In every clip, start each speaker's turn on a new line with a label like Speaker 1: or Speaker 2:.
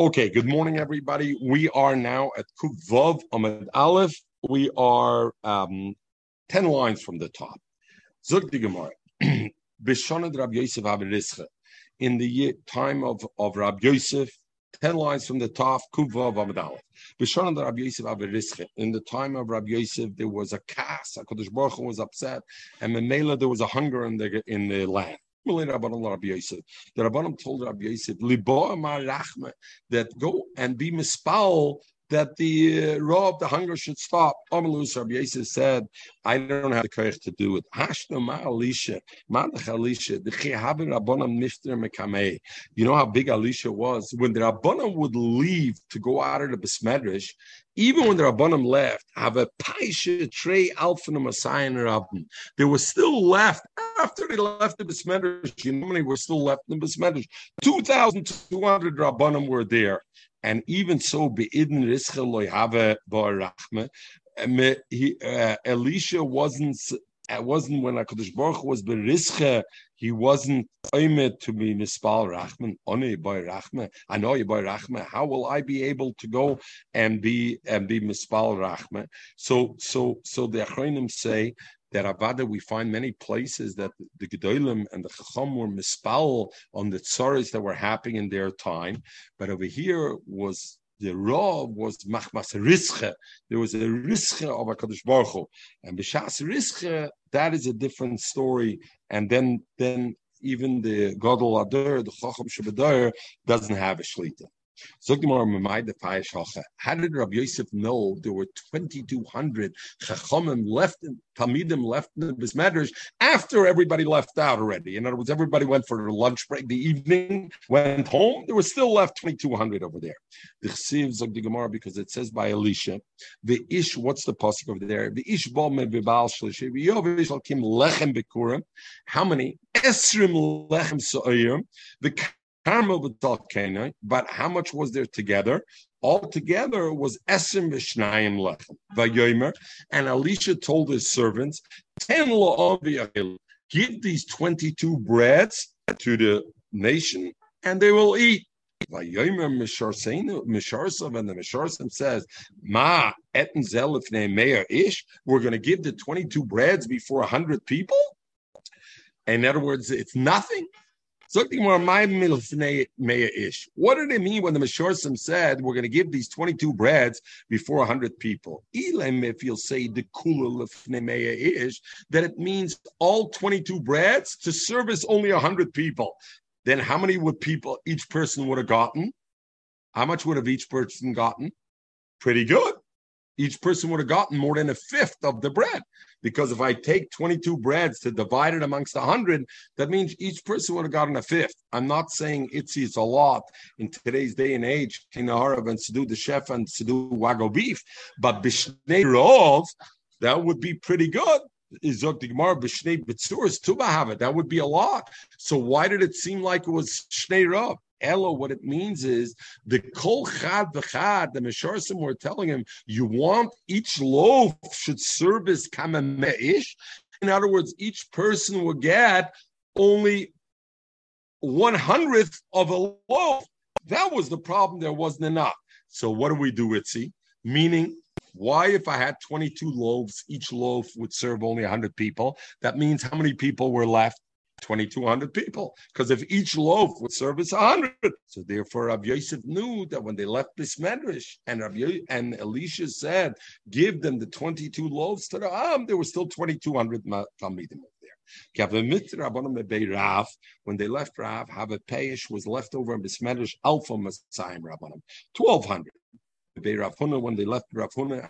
Speaker 1: Okay, good morning, everybody. We are now at Kuvav Amid Aleph. We are um, 10 lines from the top. Zog the Gemara. Rab Yosef In the time of, of Rab Yosef, 10 lines from the top, Kuvav Amid Aleph. Bishonad Rab Yosef In the time of Rab Yosef, there was a kas. HaKadosh Baruch Hu was upset. And Memela, there was a hunger in the, in the land. The Rabbanim told Rabbi Yosef, that go and be mispal that the uh, of the hunger should stop. Amalus Rabbi Yosef said, I don't have the courage to do it. You know how big Elisha was? When the Rabbanim would leave to go out of the Besmedrish, even when the Rabbanim left, have a paisha trey alphanum asayan rabbin. They were still left after they left the Besmedrish. You know many were still left in the Besmedrish? 2,200 Rabbanim were there. And even so, be'idin rischa loy have rachme. Uh, Elisha wasn't it wasn't when Hakadosh Baruch was berischa, he wasn't oimed to be mispal rachman only by rachma. I know you by rachma. How will I be able to go and be and be mispal rachma? So so so the achronim say that Avada, we find many places that the Gedolim and the Chacham were mispal on the tzaras that were happening in their time. But over here was the raw was machmas rische. There was a rische of a Kadosh Baruch Hu. and b'shas rische that is a different story. And then then even the Gadol Adar, the Chacham Shabadar, doesn't have a shlita. How did Rabbi Yosef know there were 2,200 chachamim left, in, Talmidim left in the Bismadrash after everybody left out already? In other words, everybody went for their lunch break, the evening, went home. There was still left 2,200 over there. The Chsiv the Gemara because it says by Elisha, the Ish, what's the pasuk over there? The Ish bal me bibal shlishi, v'yov kim lechem bekurim. How many? Esrim lechem so'ayim. The but how much was there together? All together was Esim Vishnayim Lechem. Vayomer. And Elisha told his servants, Ten give these 22 breads to the nation, and they will eat. Vayomer Misharsav, and the Misharsav says, Ma etin zelifne meir ish. We're going to give the 22 breads before 100 people? In other words, it's nothing. What did they mean when the Meshorsim said we're going to give these 22 breads before 100 people? Elam, If you'll say the ish, that it means all 22 breads to service only 100 people. Then how many would people each person would have gotten? How much would have each person gotten? Pretty good each person would have gotten more than a fifth of the bread. Because if I take 22 breads to divide it amongst 100, that means each person would have gotten a fifth. I'm not saying it's, it's a lot in today's day and age, Kinaharav and Sidhu the chef and Sidhu Wago beef, but Bishnei Rov, that would be pretty good. That would be a lot. So why did it seem like it was Shnei Rav? Elo, what it means is the kol chad v'chad, the Mesharsim were telling him, you want each loaf should serve as kamameish. In other words, each person will get only one hundredth of a loaf. That was the problem. There wasn't enough. So what do we do, Itzi? Meaning, why, if I had 22 loaves, each loaf would serve only 100 people? That means how many people were left? 2,200 people. Because if each loaf would serve service 100, so therefore Rav Yosef knew that when they left Bismedrish and Rav and Elisha said, give them the 22 loaves to the Am, there were still 2,200 Talmidim there. When they left Rav, payish was left over in Bismedrish Alpha Messiah Rabbanim, 1,200. Rav Huna, when they left Rav Huna,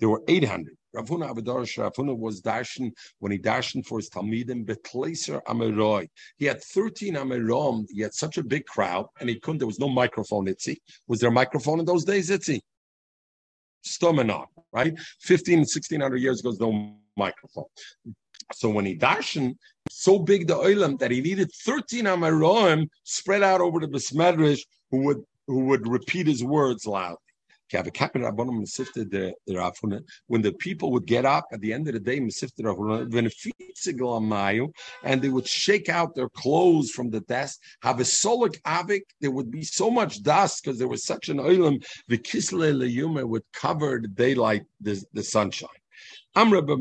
Speaker 1: there were 800. Ravuna Avadarish Ravuna was darshan when he darshan for his Talmidim Betleser Ameroi. He had 13 Amerom. He had such a big crowd, and he couldn't. There was no microphone. Itzi was there a microphone in those days? Itzi Stomanov, right? 15, 1600 years ago, no microphone. So when he darshan, so big the oilam that he needed 13 Ameroim spread out over the Besmedrish who would who would repeat his words loud. When the people would get up at the end of the day, and they would shake out their clothes from the dust, there would be so much dust because there was such an oilam, the kisle leyume would cover the daylight, the, the sunshine. That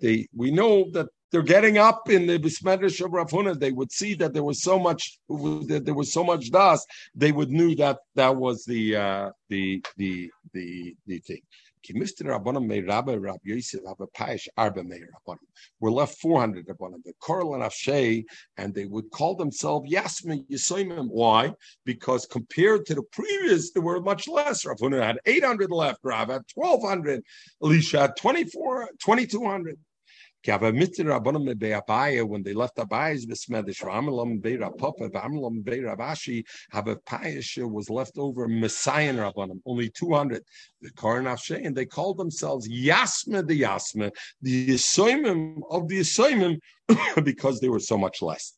Speaker 1: they we know that they're getting up in the Bismedrish of Rav Huna. They would see that there was so much that there was so much dust. They would knew that that was the uh, the the the the thing. We're left 400 Rabbanim. The Korel and Afshay, and they would call themselves Yasmin Yisoimim. Why? Because compared to the previous, there were much less. Rav Huna had 800 left, Rav had 1,200, Elisha had 24, 2,200 when they left Abayi's Besmedish, Ramalam Beira Papa, Ramalam Beira Abashi, Habapayasha was left over Messiah Rabbanim, only 200. The Koran and they called themselves Yasma the Yasma, the Yisoimim of the Yisoimim, because they were so much less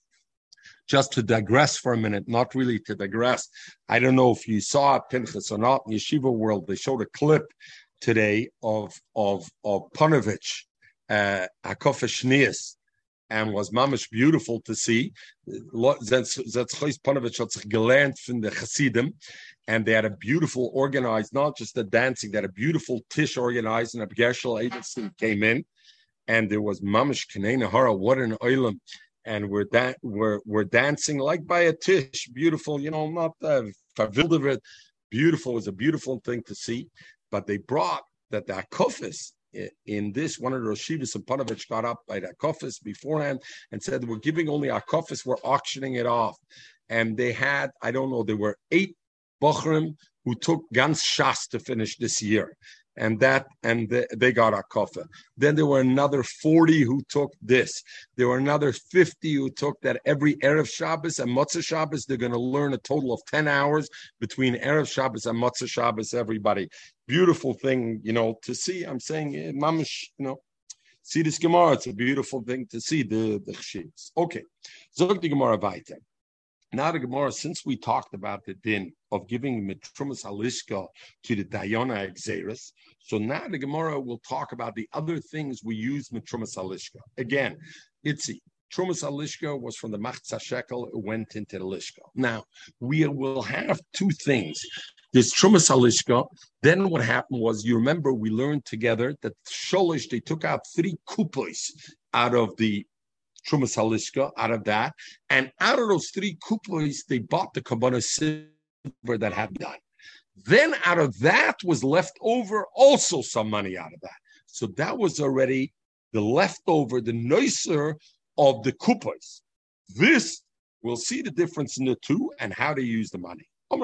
Speaker 1: just to digress for a minute, not really to digress. I don't know if you saw Pinchas or not in Yeshiva World. They showed a clip today of of of Panovich uh, Hakofes and was mamish beautiful to see. Zetzchois Panovich hat sich from the Hasidim, and they had a beautiful organized, not just the dancing, they had a beautiful tish organized, and a Gershel agency came in, and there was mamish Kanena Hara, what an oilam. And we're, da- we're we're dancing like by a tish, beautiful, you know, not uh, beautiful. It was a beautiful thing to see. But they brought that the akofis in this, one of the Roshivas and Panovich got up by the Akofis beforehand and said, We're giving only Akofis, we're auctioning it off. And they had, I don't know, there were eight Bochrim who took Gans Shas to finish this year and that and the, they got a kofa. Then there were another 40 who took this. There were another 50 who took that every Erev Shabbos and Motzah Shabbos, they're going to learn a total of 10 hours between Erev Shabbos and Motzah Shabbos, everybody. Beautiful thing, you know, to see. I'm saying, eh, mamish, you know, see this Gemara. It's a beautiful thing to see the, the Chshivs. Okay. Zog the Gemara weiter. Now the Gemara, since we talked about the din of giving mitrumas alishka to the dayona exeris, so now the Gemara will talk about the other things we use mitrumas alishka. Again, itzi. Trumas alishka was from the machza shekel, it went into the lishka. Now we will have two things. This trumas alishka. Then what happened was, you remember we learned together that sholish they took out three kupos out of the Trumas Halishka out of that. And out of those three kupos, they bought the Kabbalah silver that had done. Then out of that was left over also some money out of that. So that was already the leftover, the nicer of the kupos. This, we'll see the difference in the two and how to use the money. They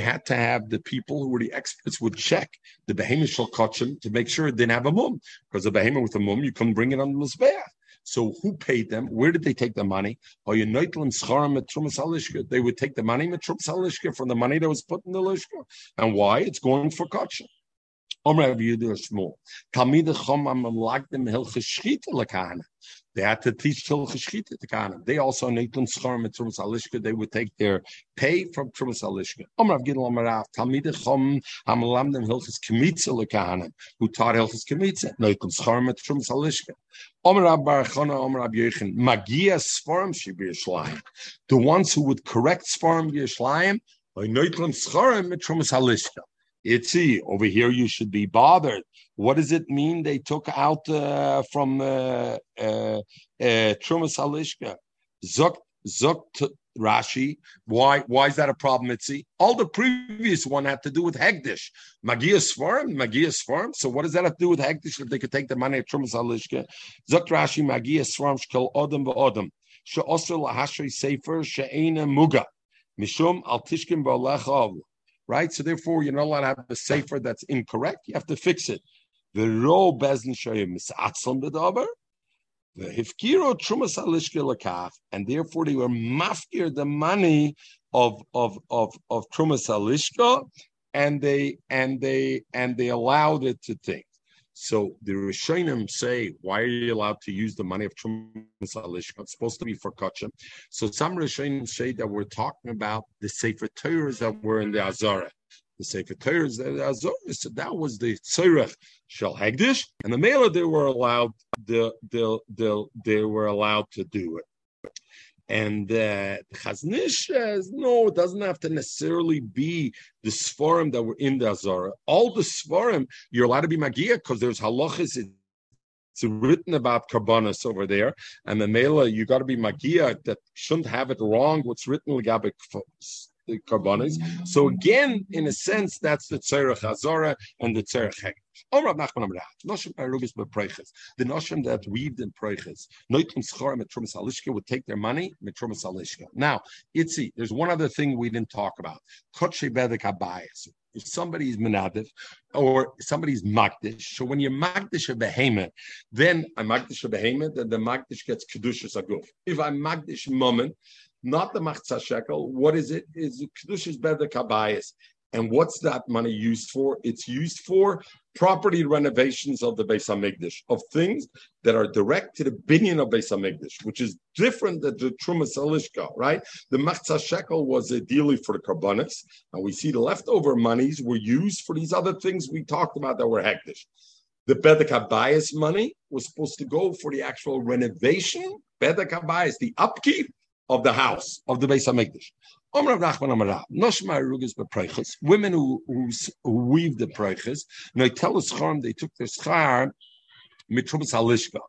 Speaker 1: had to have the people who were the experts would check the behemoth kachim to make sure it didn't have a mum. Because the behemoth with a mum, you couldn't bring it on the mizbeach. So who paid them? Where did they take the money? They would take the money from the money that was put in the lishka. And why? It's going for kachim. They had to teach till Cheshchita to Kana. They also Nathan Schar Trumas Alishka. They would take their pay from Trumas Alishka. Omrav Gidel Omarav Talmid Chom Hamalamdim Hilchis Kemitza Lekana, who taught Hilchis Kemitza. Nathan Schar Trumas Alishka. Omrav Barachona Omrav Yechin Magia Sfarim Shibir The ones who would correct Sfarim Yishlayim by Nathan Schar Trumas Alishka. Itzi, over here you should be bothered. What does it mean they took out uh, from uh, uh, uh Trumas Halishka? Zuk, Zuk Rashi. Why, why is that a problem, Itzi? All the previous one had to do with Hegdish. Magias farm, Magias farm. So what does that have to do with Hegdish if they could take the money of Trumas Halishka? Zuk Rashi, Magias farm, Shkel Odom V'Odom. She'osr lahashri sefer muga. Mishum al tishkim right? So therefore, you're not allowed to have a safer that's incorrect. You have to fix it. The ro bezn shoyim bedaber. The hifkiro trumas alishke lakaf, and therefore they were mafkir the money of of of of trumas alishka, and they and they and they allowed it to think. So the Rishonim say, why are you allowed to use the money of Trumas Alishka? It's supposed to be for Kachem. So some Rishonim say that we're talking about the Sefer Torahs that were in the Azara. The Sefer the Azara, so that was the Tzorech Shal Hegdish, and the Mela they were allowed the, the, the, they were allowed to do it. And uh, Chaznish says, no, it doesn't have to necessarily be the Svarim that were in the Azara. All the Svarim, you're allowed to be Magia because there's halachas. It's written about Karbanas over there. And the Mela, you got to be Magia that shouldn't have it wrong. What's written Gabe Karbanas. So again, in a sense, that's the Tzerech Azara and the Tzerech Omrav oh, Nachman Amrah, Noshim Arugis Bepreiches, the Noshim that weaved in Preiches, Noitim Schor Metrumas would take their money. Now, Itzi, there's one other thing we didn't talk about. Kotshe Bedek Abayas. If somebody's menadiv or somebody's magdish, so when you're magdish a behemoth, then I'm magdish a behemoth, then the magdish gets kedushas aguf. If I'm magdish moment, not the machzah shekel, what is it? Is kedushas bedek abayas. And what's that money used for? It's used for property renovations of the Beis Hamikdash, of things that are direct to the binyan of Beis Hamikdash, which is different than the Truma Salishka, right? The Machzah Shekel was ideally for the Karbonis, and we see the leftover monies were used for these other things we talked about that were Hekdesh. The Bedek Habayis money was supposed to go for the actual renovation, Bedek Habayis, the upkeep of the house of the Beis Hamikdash. Women who, who, weave the preiches, and they tell us harm, they took their schar mitrumas halishka.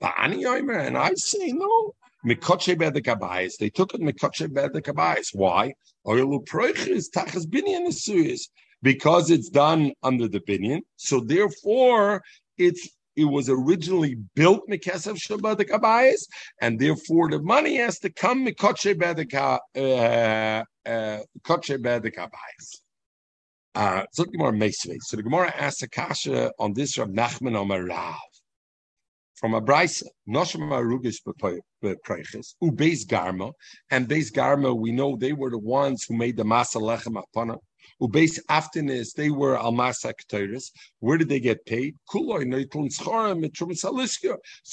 Speaker 1: And I say no. Mikoche bedekabayis. They took it mikoche bedekabayis. Why? Oilu preiches tachas binyan is because it's done under the binyan. So therefore, it's it was originally built Mikesef Shabbat Kabayis, and therefore the money has to come Mikoche Bedeka uh, uh, Koche Bedekabayis. Uh, so the Gemara Mesve. So the Gemara asks a kasha on this Rav Nachman Omar Rav from a brisa. Noshim Arugis Bepreches, U Beis Garma, and Beis Garma, we know they were the ones who made the Masa Lechem Apana. Ubase afternoons, they were almasa ketores. Where did they get paid? So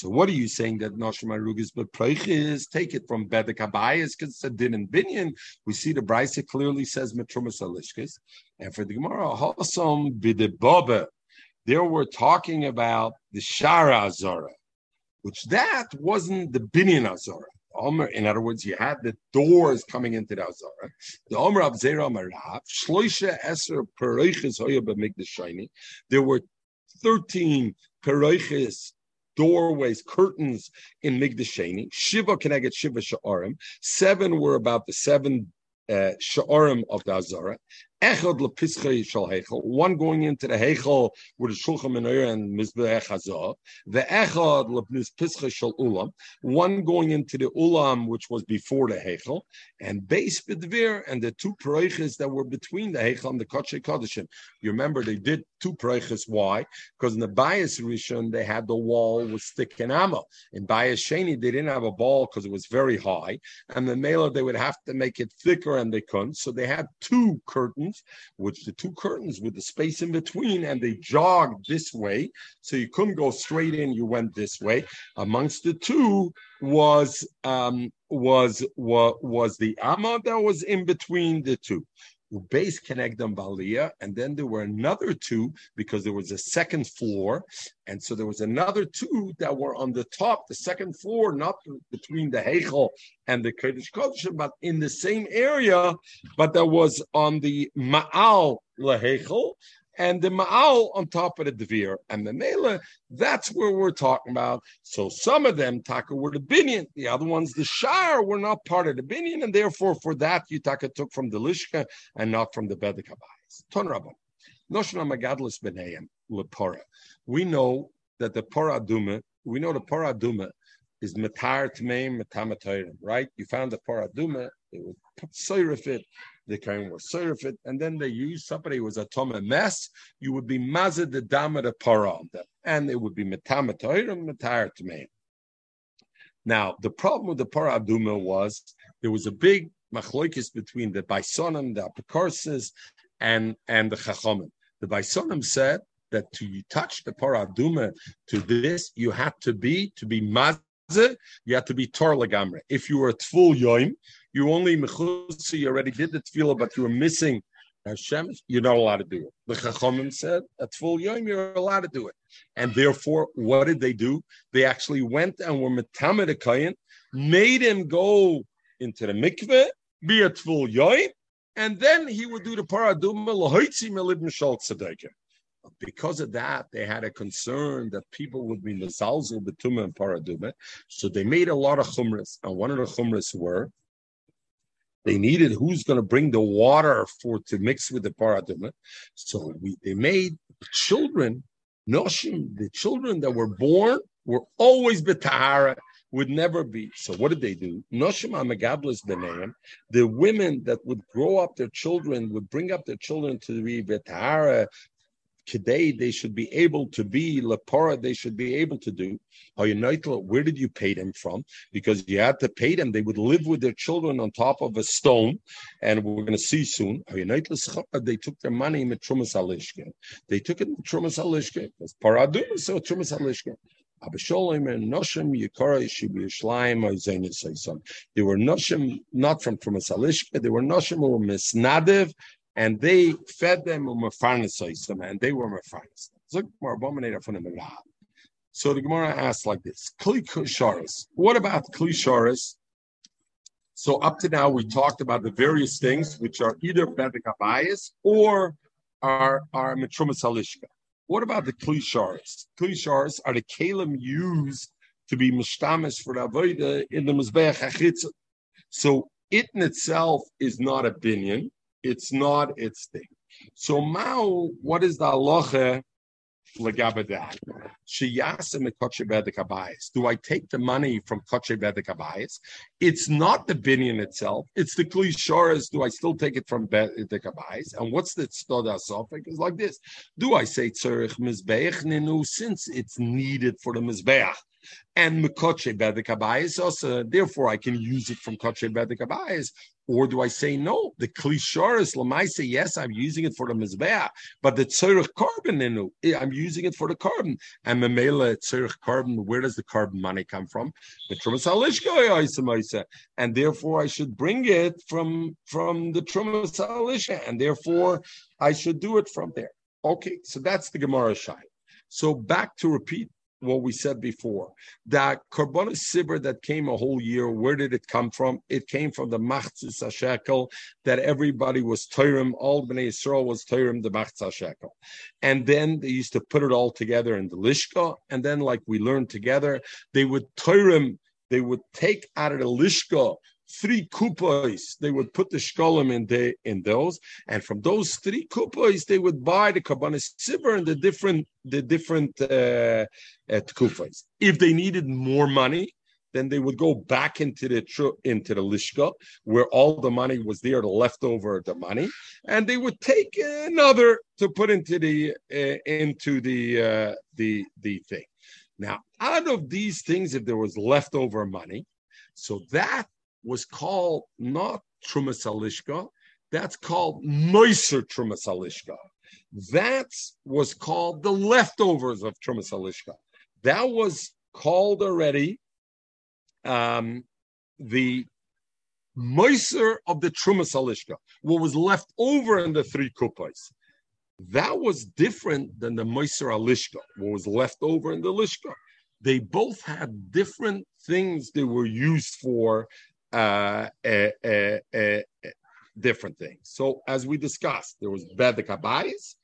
Speaker 1: what are you saying that Noshim Arugis but is take it from Bedek Abayas because it's a din and binyan. We see the Brisa clearly says Alishkis. And for the Gemara, Hosom Bideboba, there we're talking about the Shara Azara, which that wasn't the binyan Azara. In other words, you had the doors coming into the Azara. The Omer of Zera Marav, Shloisha Eser Pereiches Hoya. There were 13 Pereiches doorways, curtains in Migdasheni. Shiva get Shiva Sha'arim. Seven were about the seven uh, Sha'arim of the Azara. Echad one going into the hechel with the shulchan menorah and mizbeach hazah. The echad lepischei shal ulam, one going into the ulam which was before the hechel, and base bedvir and the two proiches that were between the hechel and the kotche kodeshim. You remember they did two proiches. Why? Because in the bias rishon they had the wall with thick and ammo. In bias sheni they didn't have a ball because it was very high, and the mailer they would have to make it thicker and they couldn't, so they had two curtains curtains, which the two curtains with the space in between, and they jogged this way. So you couldn't go straight in, you went this way. Amongst the two was um, was was, was the Amma that was in between the two base connect them balia, and then there were another two because there was a second floor, and so there was another two that were on the top, the second floor, not between the Heichel and the Kodesh Kodesh, but in the same area, but that was on the Ma'al Leheichel, and the Ma'al on top of the Devir. And the Mela, that's where we're talking about. So some of them, Taka, were the Binyan. The other ones, the Shire, were not part of the Binyan. And therefore, for that, you Taka took from the Lishka and not from the Bedek Habayis. Ton Rabban. Noshna Benayim, Lepora. We know that the Paraduma, we know the Paraduma is Matar Tmeim Matamatayim, right? You found the Paraduma, it would serve they came with serve it, and then they used somebody who was a toma mess, you would be mazid the dama the para on them, and it would be metamatoir and metar to me. Now, the problem with the para aduma was there was a big machloikis between the Baisonim, the Apikorsis, and, and the Chachomim. The Baisonim said that to touch the paraduma to this, you had to be to be mazeh, you had to be tor legamre. If you were a full yoim, you only mechutzi, you already did the tefillah, but you were missing Hashem, you're not allowed to do it. The Chachamim said at full yom you're allowed to do it, and therefore, what did they do? They actually went and were metamed kayin, made him go into the mikveh, be at full yom, and then he would do the paraduma lahoitzi melibn shal tzedekah. Because of that, they had a concern that people would be mezalzel betuma and paraduma, so they made a lot of chumras, and one of the chumras were they needed who's going to bring the water for to mix with the paraduma. So we, they made children, noshim, the children that were born were always betahara, would never be. So what did they do? Noshim amagablas beneim, the women that would grow up their children, would bring up their children to be betahara, Today they should be able to be Lapora, they should be able to do. Where did you pay them from? Because you had to pay them. They would live with their children on top of a stone, and we're going to see soon. They took their money in Trumas Alishke. They took it in Trumas Alishke. It's Paradum, so Trumas Alishke. They were noshim not from Trumas Alishke. They were noshim who were and they fed them and they were mefarnes. So the Gemara asked like this: Kli What about kli So up to now we talked about the various things which are either bedek or are are halishka. What about the kli sharis? Are the kalim used to be mishtamis for the avodah in the mizbeach So it in itself is not a binyan it's not its thing. So Mao, what is the halacha legabadat? Do I take the money from Koche Bedekabayis? It's not the binyan itself, it's the klisharas. Do I still take it from the Bedekabayis? And what's the stoda sofik? It's like this. Do I say tzerich mizbeach ninu since it's needed for the mizbeach? And Mekoche Bedekabayis also, therefore I can use it from Koche Bedekabayis. Or do I say no? The klisharis lamaisa, yes, I'm using it for the mizbeah, but the tzurich carbon in it, eh, I'm using it for the carbon. And memela tzurich carbon, where does the carbon money come from? The and therefore, I should bring it from from the trumas and therefore I should do it from there. Okay, so that's the Gemara Shai. So back to repeat what we said before. That Korbanos Sibir that came a whole year, where did it come from? It came from the Machzis HaShekel, that everybody was Teirim, all Bnei Yisrael was Teirim, the Machzis HaShekel. And then they used to put it all together in the Lishka, and then like we learned together, they would Teirim, they would take out of the Lishka three kupos, they would put the shkolim in the, in those, and from those three kupos, they would buy the kabbanis sibur and the different the different uh, uh, If they needed more money, then they would go back into the into the lishka where all the money was there, the leftover the money, and they would take another to put into the uh, into the uh, the the thing. Now, out of these things, if there was leftover money, so that was called not Trumas Alishka, that's called Moiser Trumas Alishka. That was called the leftovers of Trumas Alishka. That was called already um, the Moiser of the Trumas Alishka, what was left over in the three kupas. That was different than the Moiser Alishka, what was left over in the Lishka. They both had different things they were used for uh, uh, uh, different things. So as we discussed, there was Bedek Abayis,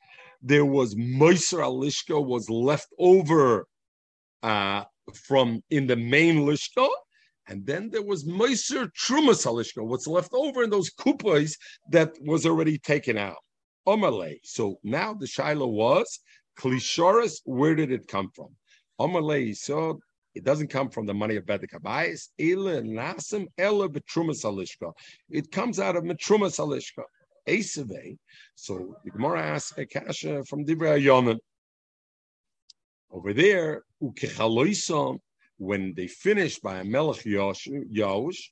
Speaker 1: there was Moiser Alishka was left over uh, from in the main Lishka, and then there was Moiser Trumas Alishka, what's left over in those kupas that was already taken out. Omalay. So now the Shiloh was Klishoris, where did it come from? Omalay. So it doesn't come from the money of Bedek Abayis. It comes out of metrumas Salishka. So the Gemara asks a kasha from Divrei Yonim. Over there, when they finished by a melech Yosh,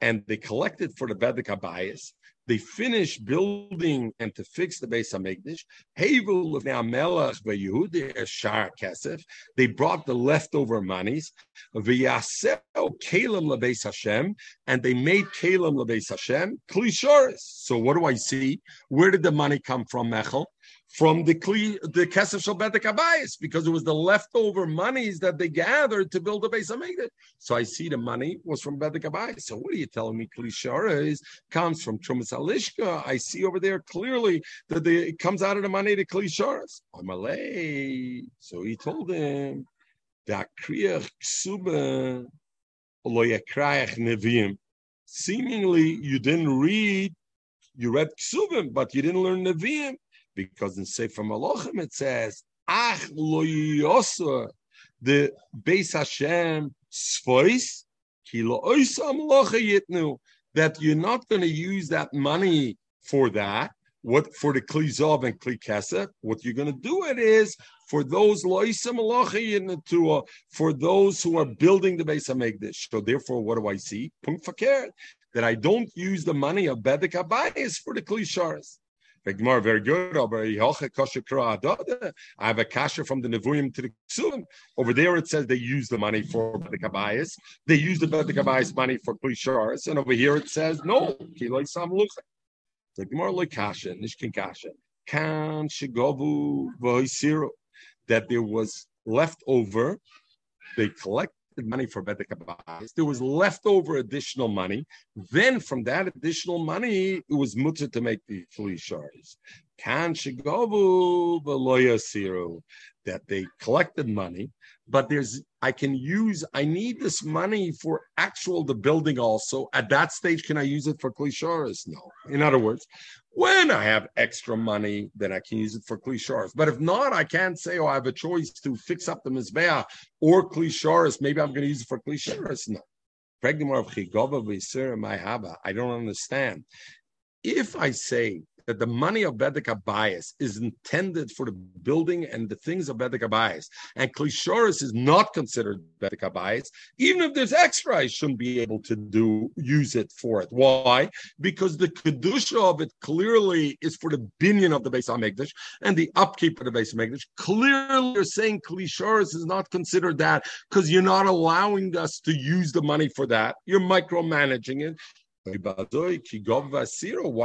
Speaker 1: and they collected for the Bedek Abayis, they finished building and to fix the base of Megdish. Hevel of Melech Yehuda Shar Kesef. They brought the leftover monies. V'yasel Kalim lebeis Hashem, and they made Kalim lebeis Hashem klisharis. So what do I see? Where did the money come from, Mechel? From the Kli, the Kesef Shalbetek Abayis because it was the leftover monies that they gathered to build the base of Megdit. So I see the money was from Bedek Abayis. So what are you telling me? Klishara is comes from Trumas Alishka. I see over there clearly that the, it comes out of the money to Klisharas. Amalei. So he told him that Kriyach Ksuba Nevim. Seemingly, you didn't read, you read Ksubim, but you didn't learn Nevi'im because in Sefer Malachim it says, Ach lo yosa, the Beis Hashem svois, ki lo yitnu, that you're not going to use that money for that, what for the klizov and kli what you're going to do it is for those loisa for those who are building the base Megdish. So therefore, what do I see? That I don't use the money of Bedek Abayis for the klisharis. The Gemara very good. I have a kasha from the Nevuim to the Ksuvim. Over there it says they use the money for the Kabayas. They use the the Kabayas money for Klishars. And over here it says no. The Gemara like kasha, nishkin kasha. Kan shigovu. That there was left over. They collect money for Bedek There was leftover additional money. Then from that additional money, it was mutter to make the three shards. Kan shigovu siru that they collected money, but there's I can use I need this money for actual the building also. At that stage, can I use it for klisharis? No. In other words, when I have extra money, then I can use it for klisharis. But if not, I can't say, oh, I have a choice to fix up the mizbeah or klisharis. Maybe I'm going to use it for klisharis. No. I don't understand. If I say that the money of Bedek bias is intended for the building and the things of Bedek bias, and Klishoris is not considered Bedek bias, even if there's extra, I shouldn't be able to do use it for it. Why? Because the kedusha of it clearly is for the binyan of the base Hamikdash and the upkeep of the base Hamikdash. Clearly, you're saying Klishoris is not considered that because you're not allowing us to use the money for that. You're micromanaging it. Why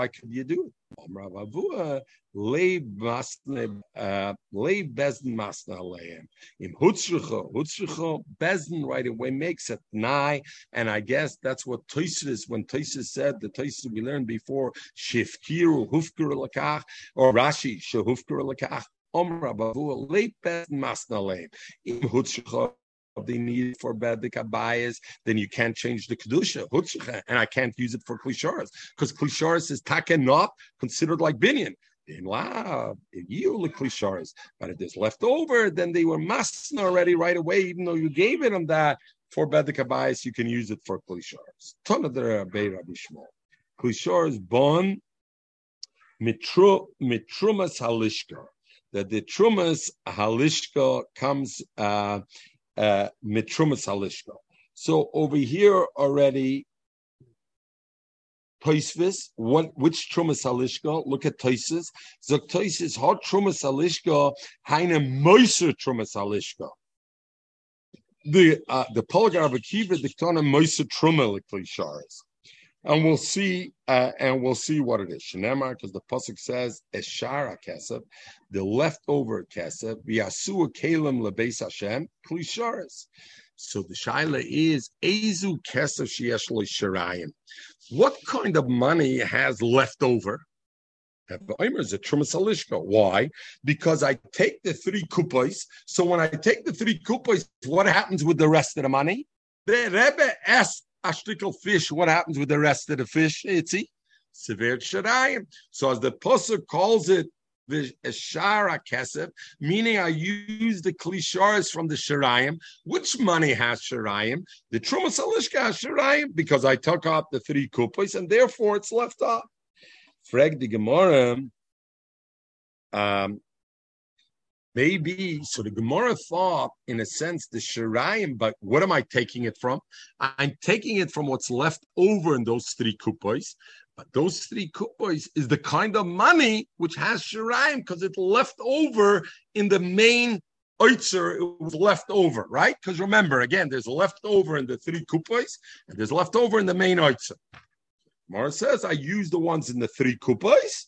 Speaker 1: could you do it? lay masne uh, lay bezn masna leim im hutzrucho hutzrucho bezn right away makes it nigh and i guess that's what Toisus when Toisus said the Toisus we learned before shifkiru hufkir lakach or Rashi shehufkir lakach omra bavu lay bezn masna leim im hutzrucho they need for the kabayas, then you can't change the kedusha and I can't use it for klisharis because klisharis is taken not considered like binyan. In lab, in you klisharis, but if there's left over, then they were masna already right away, even though you gave it them that for bedek you can use it for klisharis. Ton of the Rabbi Shmuel. Klisharis bon mitrumas halishka. That the trumas halishka comes uh, mitrumas halishka. So over here already, Toisvis, what which trumas halishka? Look at Toisvis. Zok Toisvis hot trumas halishka, heine moiser trumas halishka. The uh, the Polgar of Akiva diktana moiser truma sharis and we'll see uh, and we'll see what it is. Shnemar, because the pasuk says eshara kesef, the leftover kesef, v'yasu kalim lebeis Hashem klisharis. So the shaila is ezu kesef sheyesh shirayim. What kind of money has left over? Why? Because I take the three kupos. So when I take the three kupos, what happens with the rest of the money? The Rebbe asked a shtickle fish, what happens with the rest of the fish? Itzi, severe sharayim. So as the pasuk calls it, the shara kesef, meaning I use the klisharis from the shirayim. Which money has shirayim? The trumas alishka has shirayim because I took out the three kupos and therefore it's left off. Frag the Gemara. Um, Maybe so. The Gemara thought, in a sense, the Shirayim, but what am I taking it from? I'm taking it from what's left over in those three kupos. But those three kupos is the kind of money which has shiraim because it's left over in the main oitzer. It was left over, right? Because remember, again, there's left over in the three kupos and there's left over in the main oitzer. Mara says, I use the ones in the three kupos.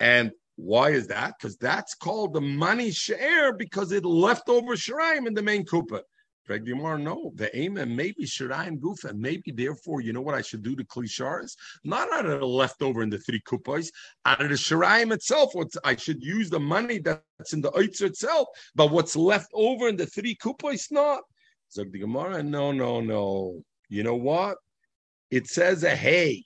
Speaker 1: And why is that? Because that's called the money share because it left over shiraim in the main kupa. Greg Gemara, no, the aim and maybe Shirayim Gufa, maybe therefore, you know what I should do to Klisharis? Not out of the leftover in the three kupas, out of the Shirayim itself. What I should use the money that's in the Oitzer itself, but what's left over in the three kupas, not. Zog the Gemara, no, no, no. You know what? It says a hey.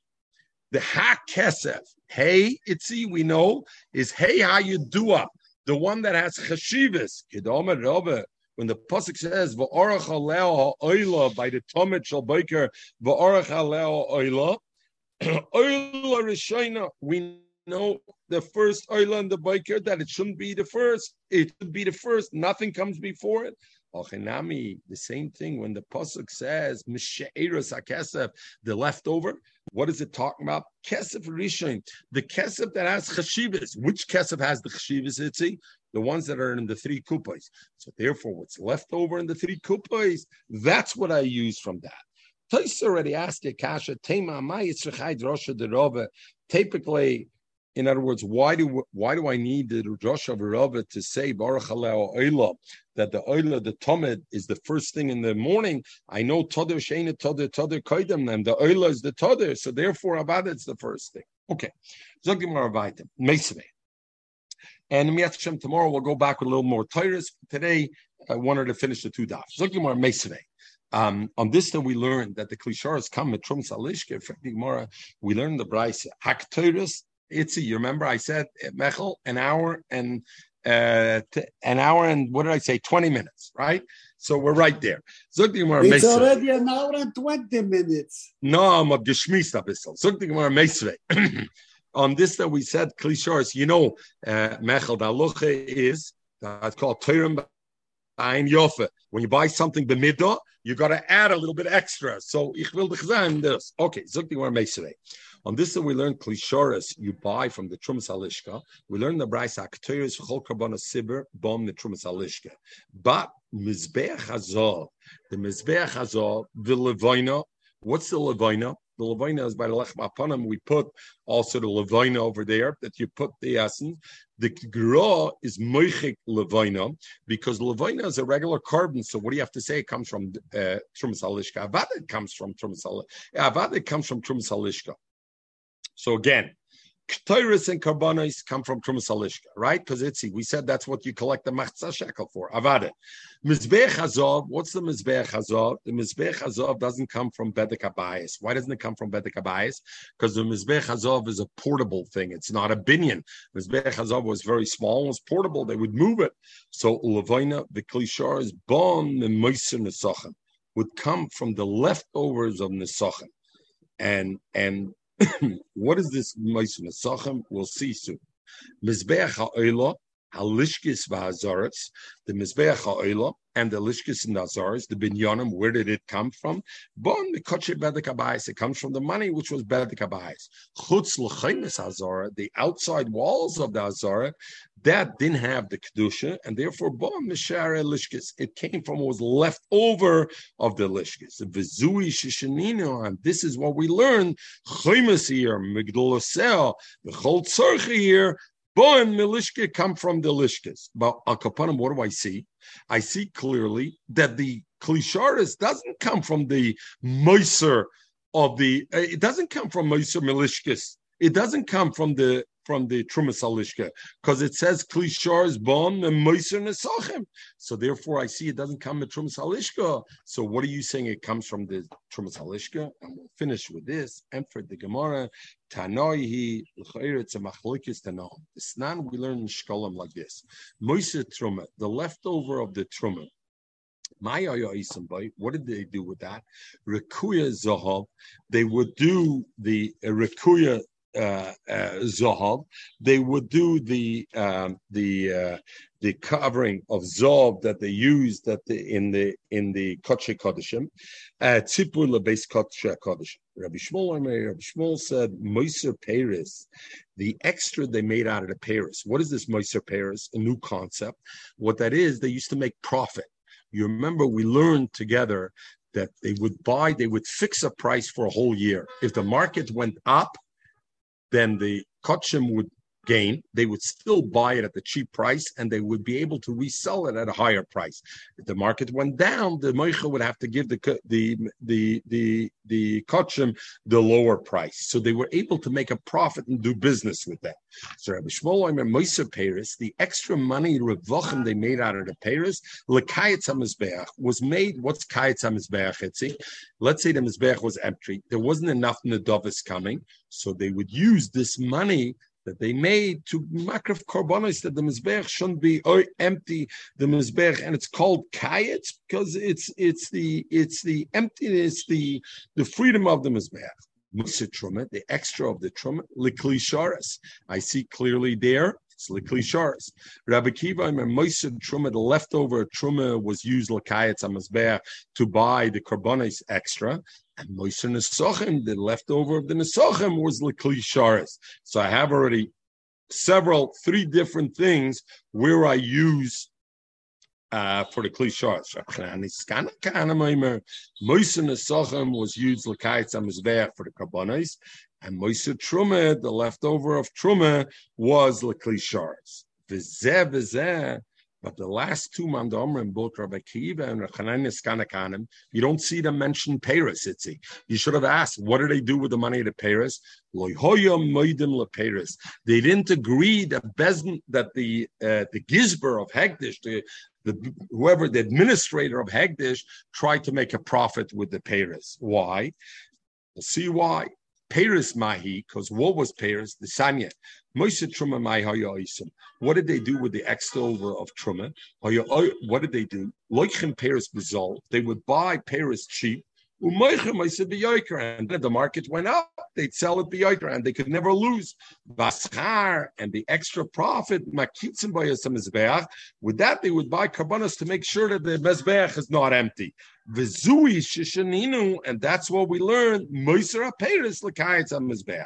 Speaker 1: The ha kesef. Hey, itzi, we know, is hey up. The one that has chashivas. Kedoma Robert when the pasuk says "Va'orach aleo oila" by the Tomet Shal Baker, "Va'orach aleo oila," oila rishayna. We know the first oila in the Baker that it shouldn't be the first. It should be the first. Nothing comes before it. Ochenami, the same thing when the pasuk says "Mishe'eros hakesef," the leftover. What is it talking about? Kesef rishon, the kesef that has chashivas. Which kesef has the chashivas? Itzi the ones that are in the three kupais. So therefore, what's left over in the three kupais, that's what I use from that. Tais already asked you, Kasha, Tema, Typically, in other words, why do why do I need the Rosh of to say Baruch Oila that the Oila, the Tomed, is the first thing in the morning? I know Toder Sheina Toder Toder Koidem them. The Oila is the Toder, so therefore Avad it's the first thing. Okay, Zogim Arvaitim Mesve. And Miat tomorrow we'll go back with a little more Tyrus. Today, I wanted to finish the two dafs. Looking more Mesave. Um, on this, then we learned that the klisharas come Trum Salishke. Gemara, we learned the Bryce Haktoris. Itzi, you remember I said Mechel an hour and uh, t- an hour and what did I say? Twenty minutes, right? So we're right there.
Speaker 2: It's already an hour and twenty minutes.
Speaker 1: No, I'm a geschmiest a bissel. Zog Gemara on this that we said klishars, you know, uh, mechel daluche is that's called Turim Ein Yofe. When you buy something b'midah, you got to add a little bit extra. So ich will dich this. Okay, zukti war meisere. On this that we learn klishoris you buy from the Trumas Halishka. We learn the Bryce Akteris Chol Karbana Sibir Bom the Trumas Halishka. But Mizbeach Hazor, the Mizbeach Hazor, the Levina. What's the Levina? The levina is by the lechem apanim. We put also the levina over there that you put the essence. The gra is moichik levina because levina is a regular carbon. So what do you have to say? It comes from uh, trumas halishka. Avada comes from trumas Avada comes from trumas halishka. So again, Ketores and Karbanos come from Trumas Alishka, right? Because it's we said that's what you collect the Machzah shekel for. Avada. Mizbech Hazov, what's the Mizbech Hazov? The Mizbech Hazov doesn't come from Bedek Abayis. Why doesn't it come from Bedek Abayis? Because the Mizbech Hazov is a portable thing. It's not a binyan. Mizbech Hazov was very small and was portable. They would move it. So Levina, the Klishar is Bon the Meiser Nesachem, would come from the leftovers of Nesachem. And and what is this Moshe Nesachem? We'll see soon. Mizbeach ha'oila, halishkis v'hazaretz, the Mizbeach ha'oila, and the lishkis and the the binyanim, where did it come from? Bon the mikotche bedek It comes from the money which was bedek abayis. Chutz l'chaynis hazara, the outside walls of the hazara, that didn't have the kedusha, and therefore bon mishare lishkis. It came from what was left over of the lishkis. V'zui shishanino, and this is what we learned. Chaymis here, migdolosel, the chol here. Bon milishka come from the lishkis. But al what do I see? I see clearly that the klisharis doesn't come from the moiser of the, uh, it doesn't come from moiser milishkis. It doesn't come from the from the Trumas Alishka because it says Klishar is bon and Moiser Nesachim. So therefore, I see it doesn't come with Trumas Alishka. So what are you saying? It comes from the Trumas Alishka, and we'll finish with this. And for the Gemara, Tanoihi L'chayretz Machlikis Tanah. The Snan we learn in Shkolim like this: Moiser Truma, the leftover of the Truma. What did they do with that? Rekuya Zahav. They would do the uh, Rekuya uh, uh. They would do the um, the uh, the covering of zov that they used that the, in the in the kodesh kodeshim, uh, tzipur lebase kodesh kodeshim. Rabbi Shmuel, Rabbi Shmuel said moiser Paris, the extra they made out of the Paris. What is this moiser Paris? A new concept. What that is, they used to make profit. You remember we learned together that they would buy, they would fix a price for a whole year. If the market went up, then the Kotchim would gain, they would still buy it at the cheap price and they would be able to resell it at a higher price. If the market went down, the Moicha would have to give the the the the the Kotchim the lower price. So they were able to make a profit and do business with that. So Rabbi Shmuel Omer Moisa Paris, the extra money Revachim they made out of the Paris, Lekayetz HaMizbeach, was made, what's Kayetz HaMizbeach, Let's say the Mizbeach was empty. There wasn't enough Nadavis coming. So they would use this money that they made to makraf korbanos that the mizbech shouldn't be empty the mizbech and it's called kayetz because it's it's the it's the emptiness the the freedom of the mizbech Musa the extra of the Truma, Likli Sharis. I see clearly there, it's Likli Sharis. Rabbi Kiva, Musa Truma, the leftover Truma was used Lakayat Amazbeah to buy the Karbonis extra. And Moshe Nesachim, the leftover of the Nesachim was Likli Sharis. So I have already several, three different things where I use uh, for the klishas. Moise Nesachim was used l'kayitz amizbeach for the karbonis, and Moise Truma, the leftover of Truma, was. V'zeh v'zeh but the last two mandomrim, both Rabbi Kiva and Rechananias Kanakanim, you don't see them mention Paris, Itzi. You should have asked, what do they do with the money to Paris? They didn't agree that Bezin, that the uh, the Gizber of Hegdish, the, the whoever the administrator of Hegdish, tried to make a profit with the Paris. Why? We'll see why. Paris Mahi, because what was Paris? The Sanya. Moshe Truma Mahi What did they do with the extra-over of Truma? What did they do? Loichim Paris Bizol. They would buy Paris cheap. And then the market went up, they'd sell it biyoker, and they could never lose. Baschar and the extra profit, with that they would buy carbonas to make sure that the mezbeach is not empty. V'zui shishaninu, and that's what we learned. Moiser aperis l'kayetz amizbeach.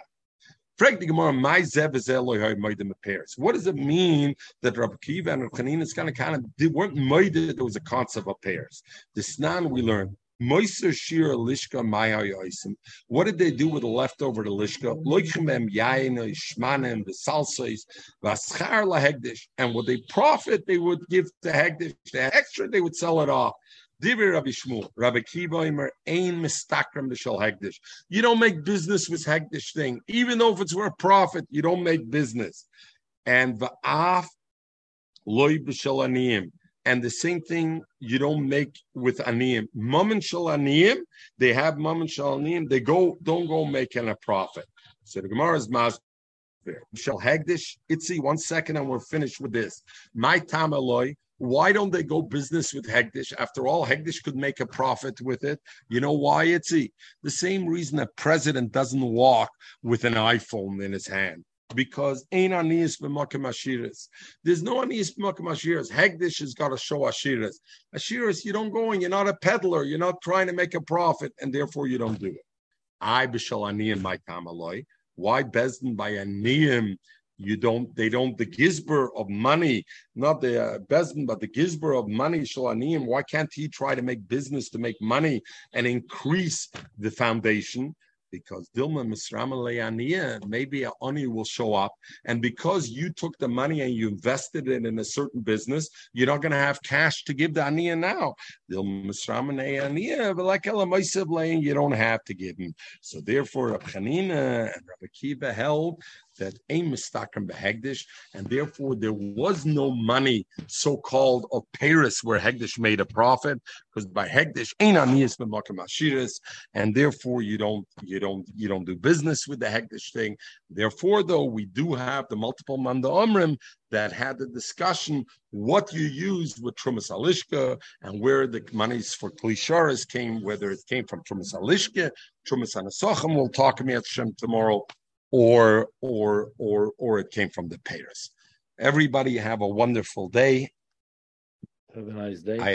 Speaker 1: Frank the Gemara, my zev is appears. What does it mean that Rabbi Kiva and Rabbi is kind of kind of they weren't made there was a concept of pairs. The snan we learned. Moiser shir lishka mayayoisim. What did they do with the leftover the lishka? Loichim yain shmanim the salsais vaschar lahegdish. And what they profit, they would give to hegdish. The extra, they would sell it off. Rabbi Shmuel, Rabbi Mistakram Hegdish. You don't make business with Hegdish thing. Even though if it's for a profit, you don't make business. And Va'af Loy B'Shal Aniyim. And the same thing you don't make with aniyim. Mum and shal aniyim, they have mum and shal aniyim. They go, don't go making a profit. So the Gemara is mas. Shall hagdish itzi one second and we're finished with this. My tam aloy why don't they go business with Hegdish? After all, Hegdish could make a profit with it. You know why, It's The same reason a president doesn't walk with an iPhone in his hand. Because ain't aniyas b'makim ashiras. There's no aniyas b'makim ashiras. Hegdish has got to show ashiras. Ashiras, you don't go in. You're not a peddler. You're not trying to make a profit, and therefore you don't do it. I b'shal aniyim my tamaloi. Why Bezdin by aniyim you don't they don't the gizber of money not the uh, bezin but the gizber of money shalanim why can't he try to make business to make money and increase the foundation because Dilma Misrama Leania, maybe a oni will show up. And because you took the money and you invested it in a certain business, you're not going to have cash to give the ania now. Dilma Misrama Leania, but like you don't have to give him. So therefore, Rabbi Hanina and Rabbi Kiva held that a mistakrim behegdish, and therefore there was no money, so-called of Paris, where Hegdish made a profit, because by Hegdish ain't aniyas ashiris, and therefore you don't you don't you don't do business with the Hegdish thing. Therefore, though, we do have the multiple manda omrim that had the discussion what you used with Trumas Alishka and where the monies for Klisharis came, whether it came from Trumas Alishka, Trumas Anasachim. We'll talk about Shem tomorrow or or or or it came from the payers. Everybody have a wonderful day.
Speaker 3: Have a nice day.
Speaker 1: I